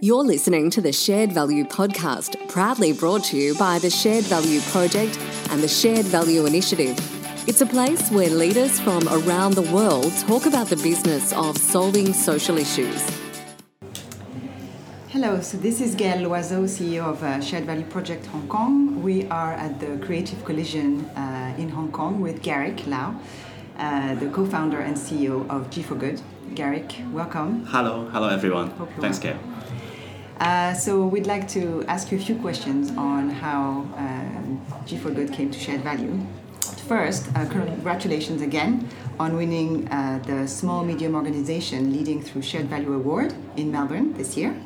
You're listening to the Shared Value podcast, proudly brought to you by the Shared Value Project and the Shared Value Initiative. It's a place where leaders from around the world talk about the business of solving social issues. Hello, so this is Gail Loiseau, CEO of uh, Shared Value Project Hong Kong. We are at the Creative Collision uh, in Hong Kong with Garrick Lau, uh, the co founder and CEO of G 4 Good. Garrick, welcome. Hello, hello everyone. Hope you're Thanks, well. Gail. Uh, so we'd like to ask you a few questions on how um, G 4 Good came to Shared Value. First, uh, congratulations again on winning uh, the Small Medium Organization Leading Through Shared Value Award in Melbourne this year.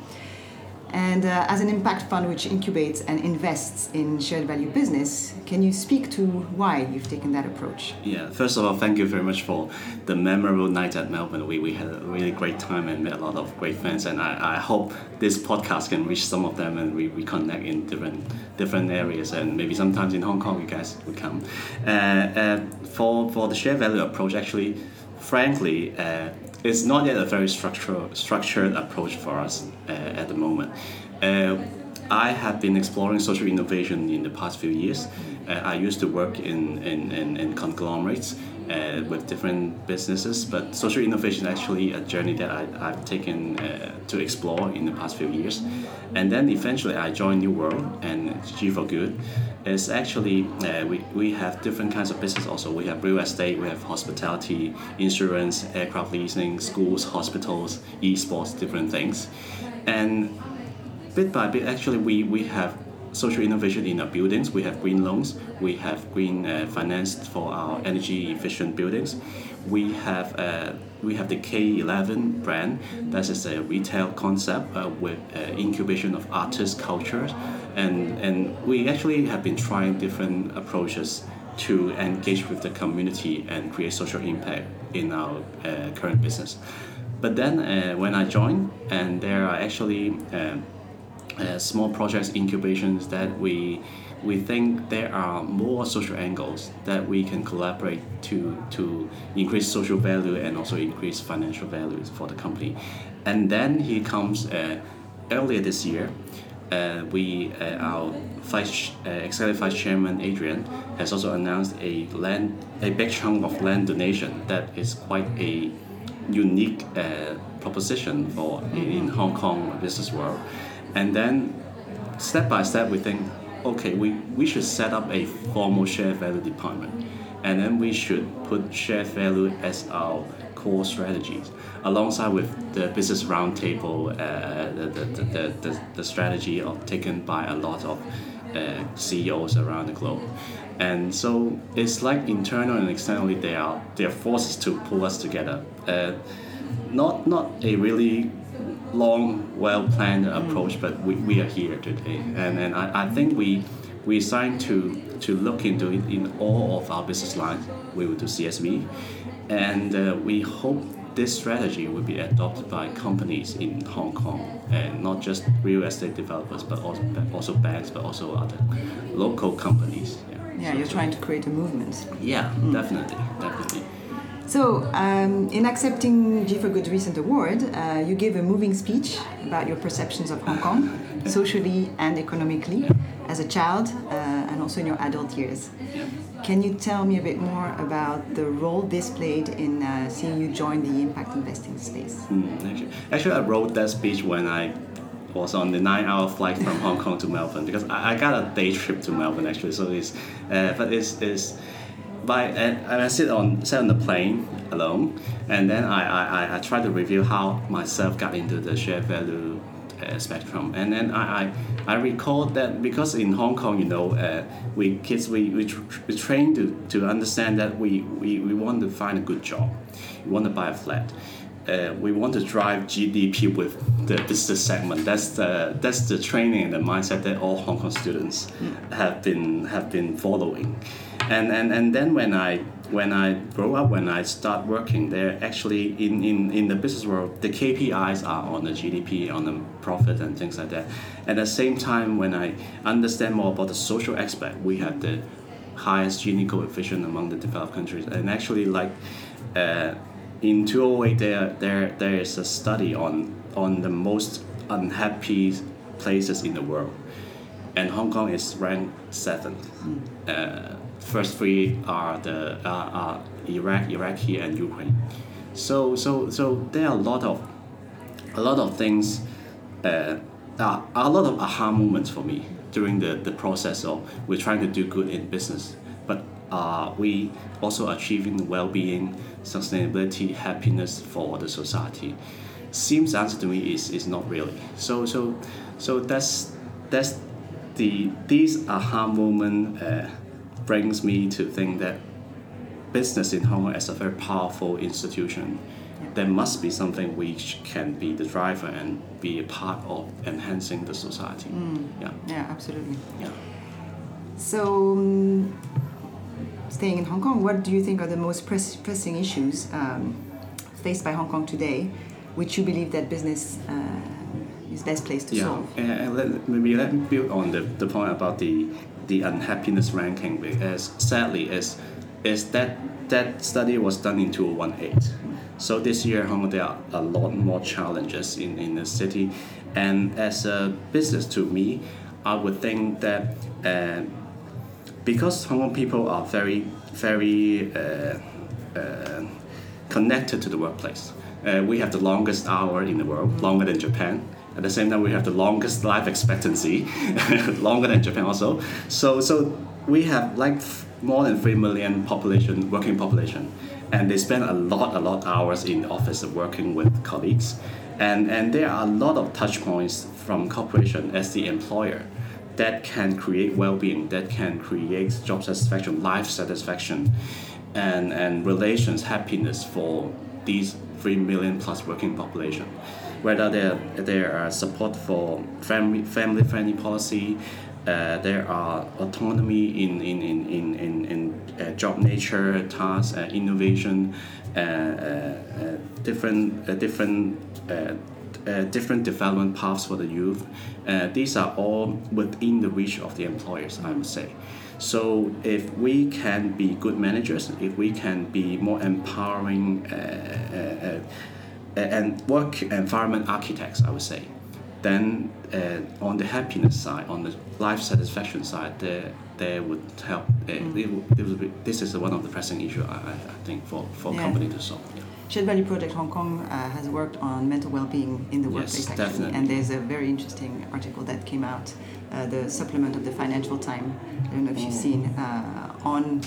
And uh, as an impact fund which incubates and invests in shared value business, can you speak to why you've taken that approach? Yeah, first of all, thank you very much for the memorable night at Melbourne. We, we had a really great time and met a lot of great friends. and I, I hope this podcast can reach some of them and we, we connect in different different areas, and maybe sometimes in Hong Kong you guys will come. Uh, uh, for, for the shared value approach, actually, frankly, uh, it's not yet a very structured, structured approach for us uh, at the moment. Uh, I have been exploring social innovation in the past few years. Uh, I used to work in, in, in, in conglomerates uh, with different businesses, but social innovation is actually a journey that I, I've taken uh, to explore in the past few years. And then eventually I joined New World and G for Good. It's actually, uh, we, we have different kinds of business also. We have real estate, we have hospitality, insurance, aircraft leasing, schools, hospitals, esports, different things. And bit by bit, actually, we, we have social innovation in our buildings. We have green loans. We have green uh, finance for our energy efficient buildings. We have uh, we have the K11 brand. That is a retail concept uh, with uh, incubation of artists, cultures, and and we actually have been trying different approaches to engage with the community and create social impact in our uh, current business. But then uh, when I joined, and there are actually um, uh, small projects incubations that we we think there are more social angles that we can collaborate to to increase social value and also increase financial values for the company. And then here comes uh, earlier this year uh, we uh, our vice uh, executive vice chairman Adrian has also announced a land a big chunk of land donation that is quite a unique uh, proposition for in Hong Kong business world and then step by step we think okay we, we should set up a formal shared value department. And then we should put shared value as our core strategies alongside with the business roundtable uh, the, the, the, the, strategy of taken by a lot of uh, CEOs around the globe. And so it's like internal and externally they are there are forces to pull us together. Uh, not not a really long, well planned approach, but we, we are here today. And, and I, I think we we starting to, to look into it in all of our business lines. We will do CSV, and uh, we hope this strategy will be adopted by companies in Hong Kong, and not just real estate developers, but also, also banks, but also other local companies. Yeah, Yeah, you're trying to create a movement. yeah definitely, definitely. So, um, in accepting G 4 Good's recent award, uh, you gave a moving speech about your perceptions of Hong Kong, socially and economically, as a child uh, and also in your adult years. Can you tell me a bit more about the role this played in uh, seeing you join the impact investing space? Mm, actually, actually, I wrote that speech when I was on the nine-hour flight from Hong Kong to Melbourne because I, I got a day trip to Melbourne actually. So it's, uh, but it's, it's by and, and I sit on sat on the plane alone, and then I, I, I- I try to review how myself got into the shared value uh, spectrum, and then I, I I recall that because in Hong Kong, you know, uh, we kids we we, tr- we train to, to understand that we, we, we want to find a good job, we want to buy a flat. Uh, we want to drive GDP with the business segment. That's the that's the training and the mindset that all Hong Kong students have been have been following, and and, and then when I when I grow up, when I start working there, actually in, in, in the business world, the KPIs are on the GDP, on the profit and things like that. At the same time, when I understand more about the social aspect, we have the highest Gini coefficient among the developed countries, and actually like. Uh, in 208 there, there there is a study on on the most unhappy places in the world, and Hong Kong is ranked seventh. Uh, first three are the uh, are Iraq, Iraqi, and Ukraine. So so so there are a lot of a lot of things. Uh, are a lot of aha moments for me during the, the process of we're trying to do good in business, but are we also achieving well-being, sustainability, happiness for the society? Seems answer to me is, is not really. So so so that's that's the these aha moment uh, brings me to think that business in Hong Kong is a very powerful institution. There must be something which can be the driver and be a part of enhancing the society. Yeah, Yeah, absolutely. yeah. So, um, staying in Hong Kong, what do you think are the most press- pressing issues um, faced by Hong Kong today, which you believe that business uh, is best placed to Yeah, solve? and let, maybe let me build on the, the point about the the unhappiness ranking because sadly is is that that study was done in 2018. So this year, Hong Kong, there are a lot more challenges in, in the city. And as a business to me, I would think that uh, because Hong Kong people are very, very uh, uh, connected to the workplace. Uh, we have the longest hour in the world, longer than Japan. At the same time, we have the longest life expectancy, longer than Japan also. So, so we have like more than three million population, working population, and they spend a lot, a lot hours in office working with colleagues, and and there are a lot of touch points from corporation as the employer that can create well-being, that can create job satisfaction, life satisfaction, and, and relations happiness for these three million plus working population. Whether there there are support for family family friendly policy, uh, there are autonomy in in in in in, in uh, job nature, tasks, uh, innovation, uh, uh, uh, different different. Different development paths for the youth. Uh, these are all within the reach of the employers, I would say. So if we can be good managers, if we can be more empowering uh, uh, uh, and work environment architects, I would say, then uh, on the happiness side, on the life satisfaction side, there there would help. Uh, it would, be, this is one of the pressing issues I, I think for for Yeah. company to solve. Yeah. Shared Value Project Hong Kong uh, has worked on mental well-being in the Yes, workplace actually, definitely. and there's a very interesting article that came out, uh, the supplement of the Financial Times. I don't know if you've seen uh, on,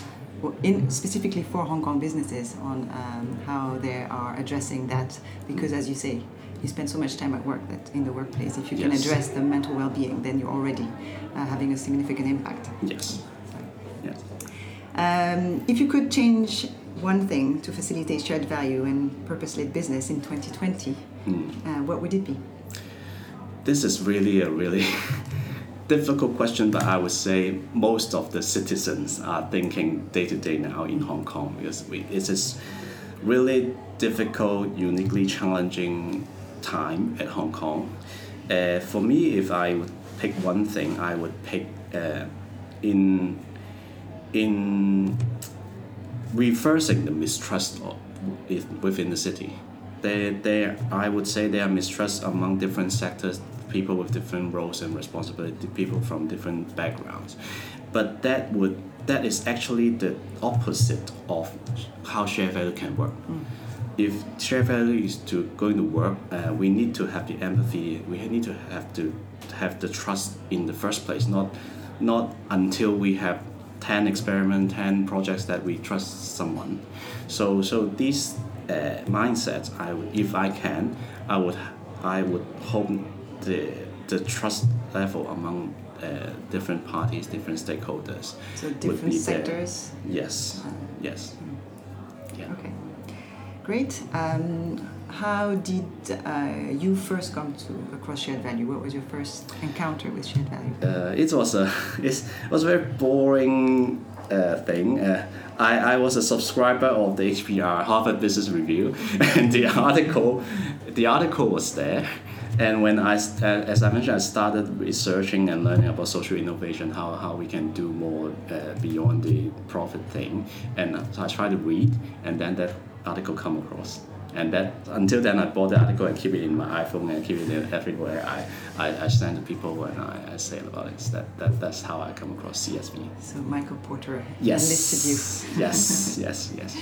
in specifically for Hong Kong businesses on um, how they are addressing that because, as you say, you spend so much time at work that in the workplace, if you can Yes. address the mental well-being, then you're already uh, having a significant impact. Yes. Yes. Um, if you could change one thing to facilitate shared value and purpose-led business in 2020, uh, what would it be? This is really a really difficult question, but I would say most of the citizens are thinking day to day now in Hong Kong because we, it is really difficult, uniquely challenging time at Hong Kong. Uh, for me, if I would pick one thing, I would pick uh, in in reversing the mistrust of, within the city. There, there, I would say there are mistrust among different sectors, people with different roles and responsibility, people from different backgrounds. But that would that is actually the opposite of how share value can work. If share value is to going to work, uh, we need to have the empathy. We need to have to have the trust in the first place, not not until we have 10 experiment 10 projects that we trust someone so so these uh, mindsets i would if i can i would i would hope the the trust level among uh, different parties different stakeholders So would different be there. yes yes yeah Okay, great. Um, how did uh, you first come to across shared value? What was your first encounter with shared value? uh, it was a it was a very boring uh, thing. Uh, I, I was a subscriber of the HBR Harvard Business Review, and the article the article was there. And when I, uh, as I mentioned, I started researching and learning about social innovation, how, how we can do more uh, beyond the profit thing. And so I tried to read, and then that article come across. And that until then, I bought the article and keep it in my iPhone and keep it in everywhere. I, I, I send to people when I, I say about it. That, that that's how I come across CSV. So Michael Porter Yes. enlisted you. yes. Yes. Yes.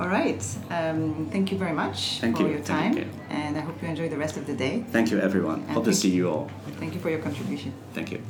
All right. Um, thank you very much Thank for you. your time, you. and I hope you enjoy the rest of the day. Thank you, everyone. And Hope to see you all. Thank you for your contribution. Thank you.